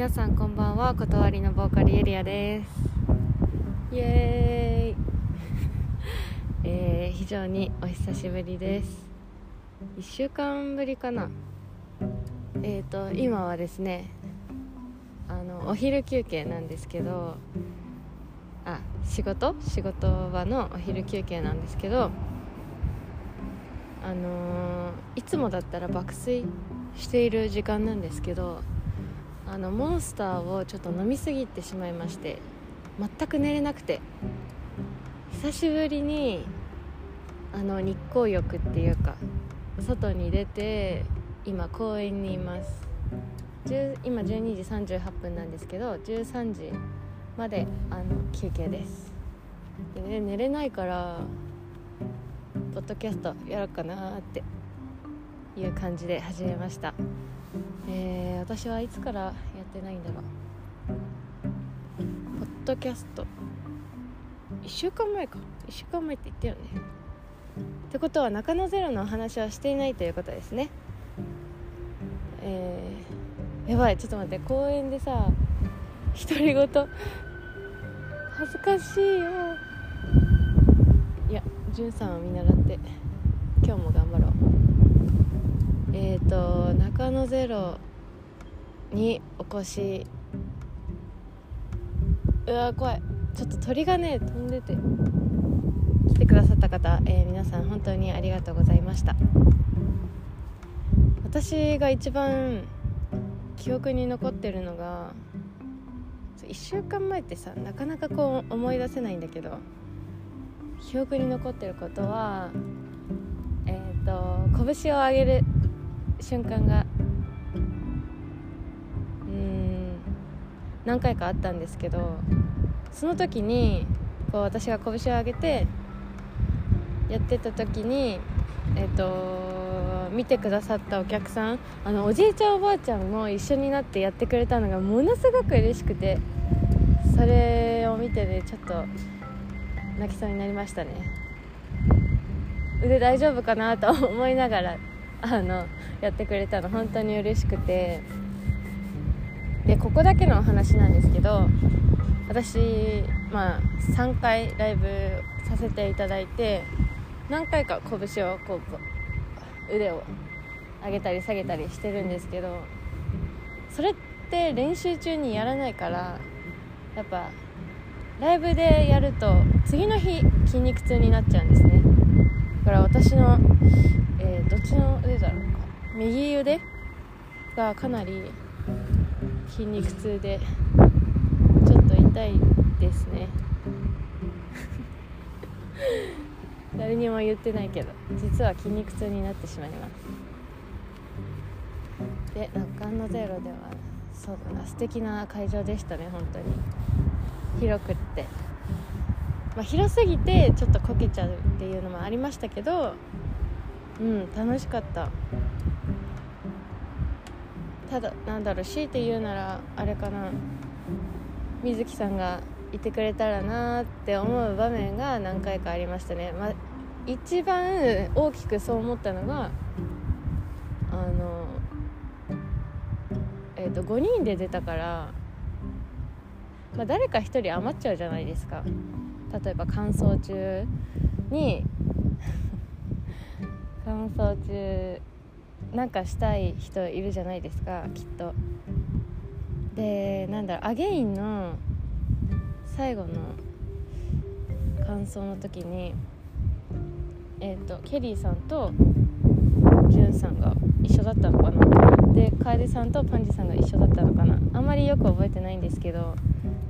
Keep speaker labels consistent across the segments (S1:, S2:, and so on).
S1: 皆さんこんばんは断りのボーカルエリアです。イエーイ。えー、非常にお久しぶりです。1週間ぶりかな。えっ、ー、と今はですねあのお昼休憩なんですけどあ仕事？仕事場のお昼休憩なんですけどあのー、いつもだったら爆睡している時間なんですけどあのモンスターをちょっと飲みすぎてしまいまして全く寝れなくて久しぶりにあの日光浴っていうか外に出て今公園にいます。今12時38分なんですけど13時まであの休憩です。で、ね、寝れないからポッドキャストやろうかなっていう感じで始めました。えー、私はいつからってないんだろうポッドキャスト。1週間前か。1週間前って言ったよね。ってことは中野ゼロのお話はしていないということですね。えー、やばい。ちょっと待って。公園でさ独り言。恥ずかしいよ。いやじゅんさんを見習って。今日も頑張ろう。えっ、ー、と中野ゼロにお越し。うわ怖い。ちょっと鳥がね飛んでて。来てくださった方、えー、皆さん本当にありがとうございました。私が一番記憶に残ってるのが1週間前ってさなかなかこう思い出せないんだけど記憶に残ってることはえっ、ー、と拳を上げる瞬間が何回かあったんですけどその時にこう私が拳を上げてやってた時にえっ、ー、と見てくださったお客さんあのおじいちゃんおばあちゃんも一緒になってやってくれたのがものすごく嬉しくてそれを見てねちょっと泣きそうになりましたね。腕大丈夫かなと思いながらあのやってくれたの本当に嬉しくて。でここだけの話なんですけど私まあ3回ライブさせていただいて何回か拳をこう腕を上げたり下げたりしてるんですけどそれって練習中にやらないからやっぱライブでやると次の日筋肉痛になっちゃうんですね。だから私のえー、どっちの腕だろうか。右腕がかなり筋肉痛でちょっと痛いですね。誰にも言ってないけど実は筋肉痛になってしまいます。で中野ゼロではそうだな素敵な会場でしたね本当に。広くって、まあ、広すぎてちょっとこけちゃうっていうのもありましたけどうん楽しかった。ただなんだろう強いて言うならあれかな。水木さんがいてくれたらなって思う場面が何回かありましたね、ま、一番大きくそう思ったのがあのえっ、ー、と5人で出たから、まあ、誰か1人余っちゃうじゃないですか。例えば乾燥中に 乾燥中なんかしたい人いるじゃないですかきっと。でなんだろうアゲインの最後の感想の時にえっ、ー、とケリーさんとジュンさんが一緒だったのかな。で楓さんとパンジさんが一緒だったのかな。あんまりよく覚えてないんですけど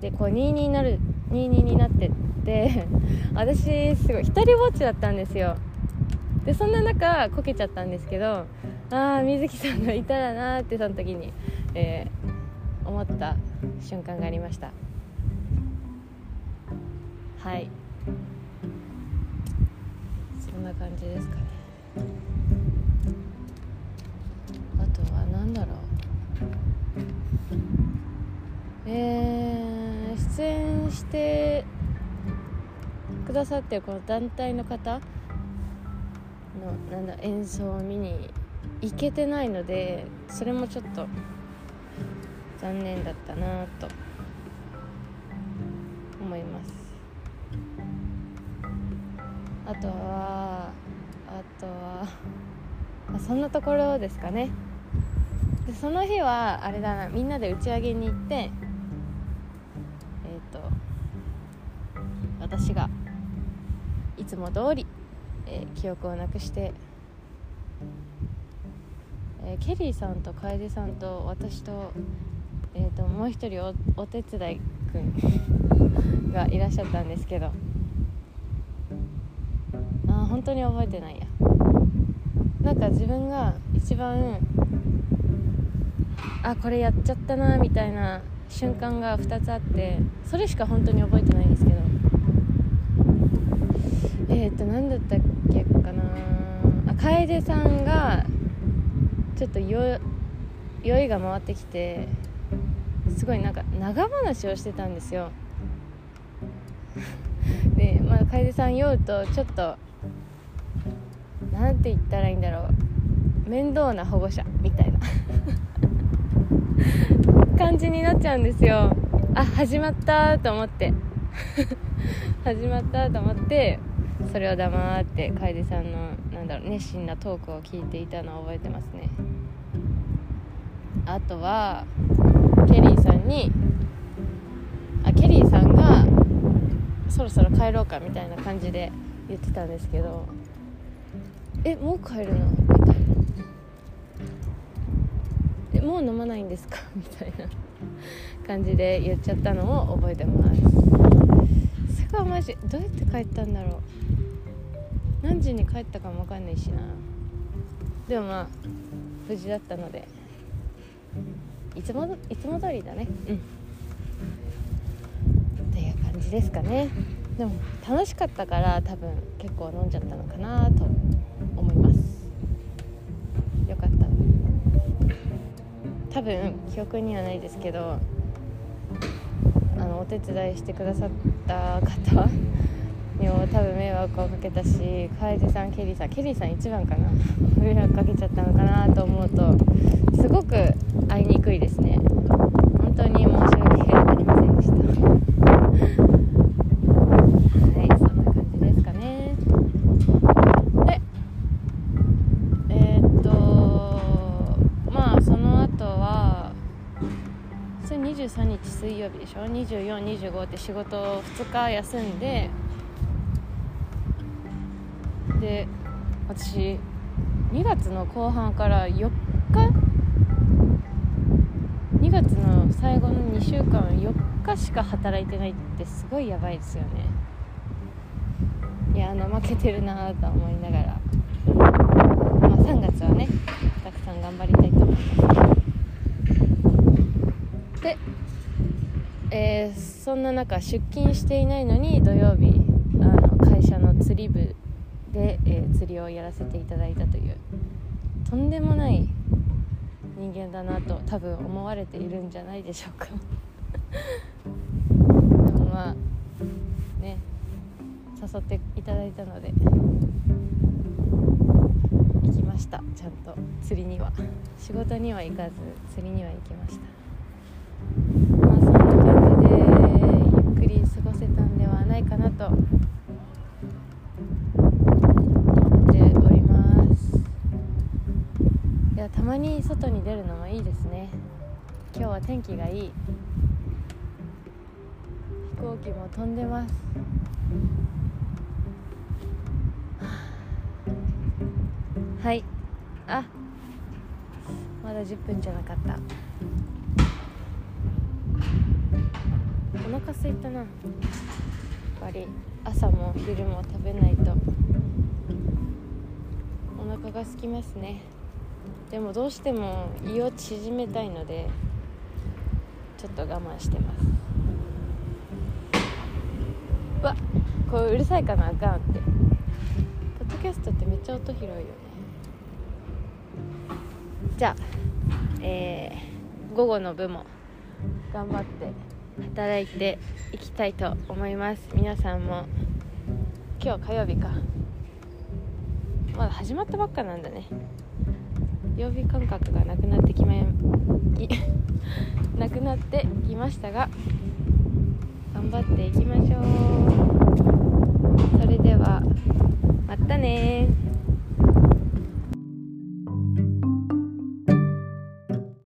S1: でこう22になる22になってって 私すごい一人ぼっちだったんですよ。でそんな中こけちゃったんですけどああ水木さんがいたらなってその時に、えー、思った瞬間がありました。はい。そんな感じですかね。あとは何だろう。えー、出演してくださってるこの団体の方のなんだ演奏を見に行けてないのでそれもちょっと残念だったなと思います。あとはあとは、あ、そんなところですかね。でその日はあれだなみんなで打ち上げに行ってえっ、ー、と私がいつも通り、えー、記憶をなくしてえー、ケリーさんと楓さんと私と,、えーと、もう一人おお手伝いくんがいらっしゃったんですけどあ本当に覚えてないや。なんか自分が一番あこれやっちゃったなみたいな瞬間が2つあってそれしか本当に覚えてないんですけどえっ、ー、と何だったっけかな。あ楓さんがちょっと酔いが回ってきてすごいなんか長話をしてたんですよ。でまあ楓さん酔うとちょっと何て言ったらいいんだろう。面倒な保護者みたいな。感じになっちゃうんですよ。あ始まったと思って。始まったと思ってそれを黙って楓さんのなんだろう熱心なトークを聞いていたのを覚えてますね。あとはケリーさんにあケリーさんがそろそろ帰ろうかみたいな感じで言ってたんですけどえもう帰るの？みたいな。えもう飲まないんですか？みたいな感じで言っちゃったのを覚えてます。それはマジどうやって帰ったんだろう。何時に帰ったかも分かんないしな。でもまあ無事だったので。いつもいつも通りだね。うん。っていう感じですかね。でも楽しかったから多分結構飲んじゃったのかなと思います。よかった。多分記憶にはないですけどあのお手伝いしてくださった方迷惑をかけたし楓さんケリーさんケリーさん一番かな。迷惑かけちゃったのかなと思うとすごく会いにくいですね。本当に申し訳ありませんでした。はいそんな感じですかね。でえー、っとまあその後はそれ23日水曜日でしょ？2425って仕事を2日休んでで私2月の後半から4日？2月の最後の2週間4日しか働いてないってすごいやばいですよね。いや怠けてるなと思いながら、まあ、3月はねたくさん頑張りたいと思います。で、えー、そんな中出勤していないのに土曜日あの会社の釣り部で、えー、釣りをやらせていただいたというとんでもない人間だなと多分思われているんじゃないでしょうか。でもまあね誘っていただいたので行きました。ちゃんと釣りには。仕事には行かず釣りには行きましたまあそんな感じでゆっくり過ごせたんではないかなとやたまに外に出るのもいいですね。今日は天気がいい。飛行機も飛んでます。はい。あ。まだ10分じゃなかった。お腹すいたな。やっぱり。朝も昼も食べないと。お腹が空きますね。でもどうしても胃を縮めたいのでちょっと我慢してます。うわこれうるさいかなガンって。ポッドキャストってめっちゃ音広いよね。じゃあえー、午後の部も頑張って働いていきたいと思います。皆さんも今日火曜日か。まだ始まったばっかなんだね。曜日感覚がなくなってきま なくなってきましたが頑張っていきましょう。それではまたね